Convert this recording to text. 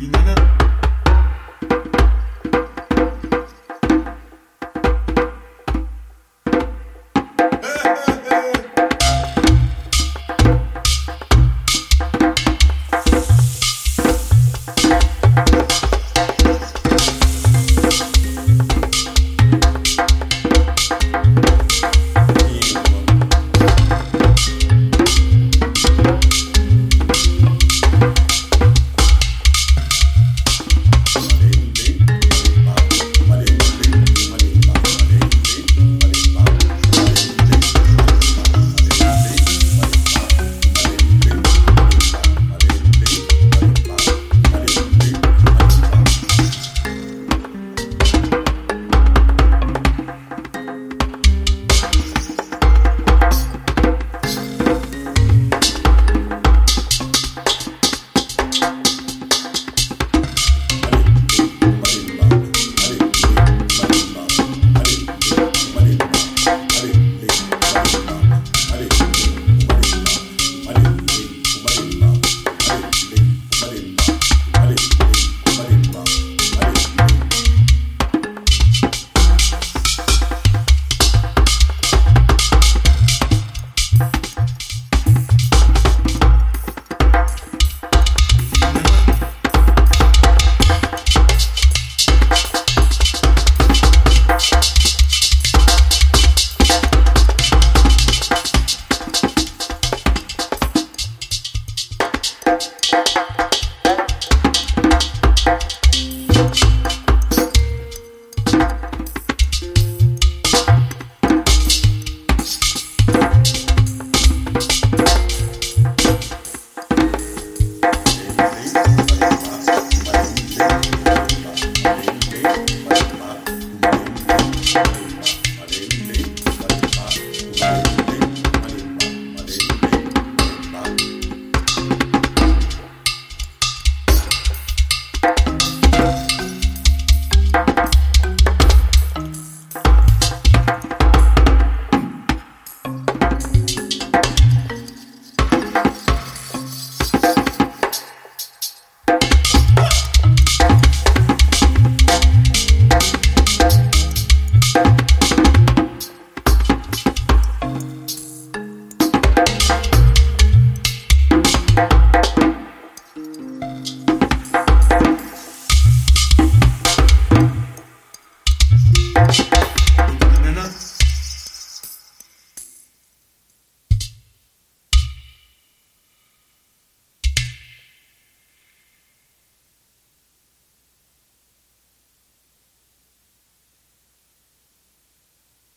you know that.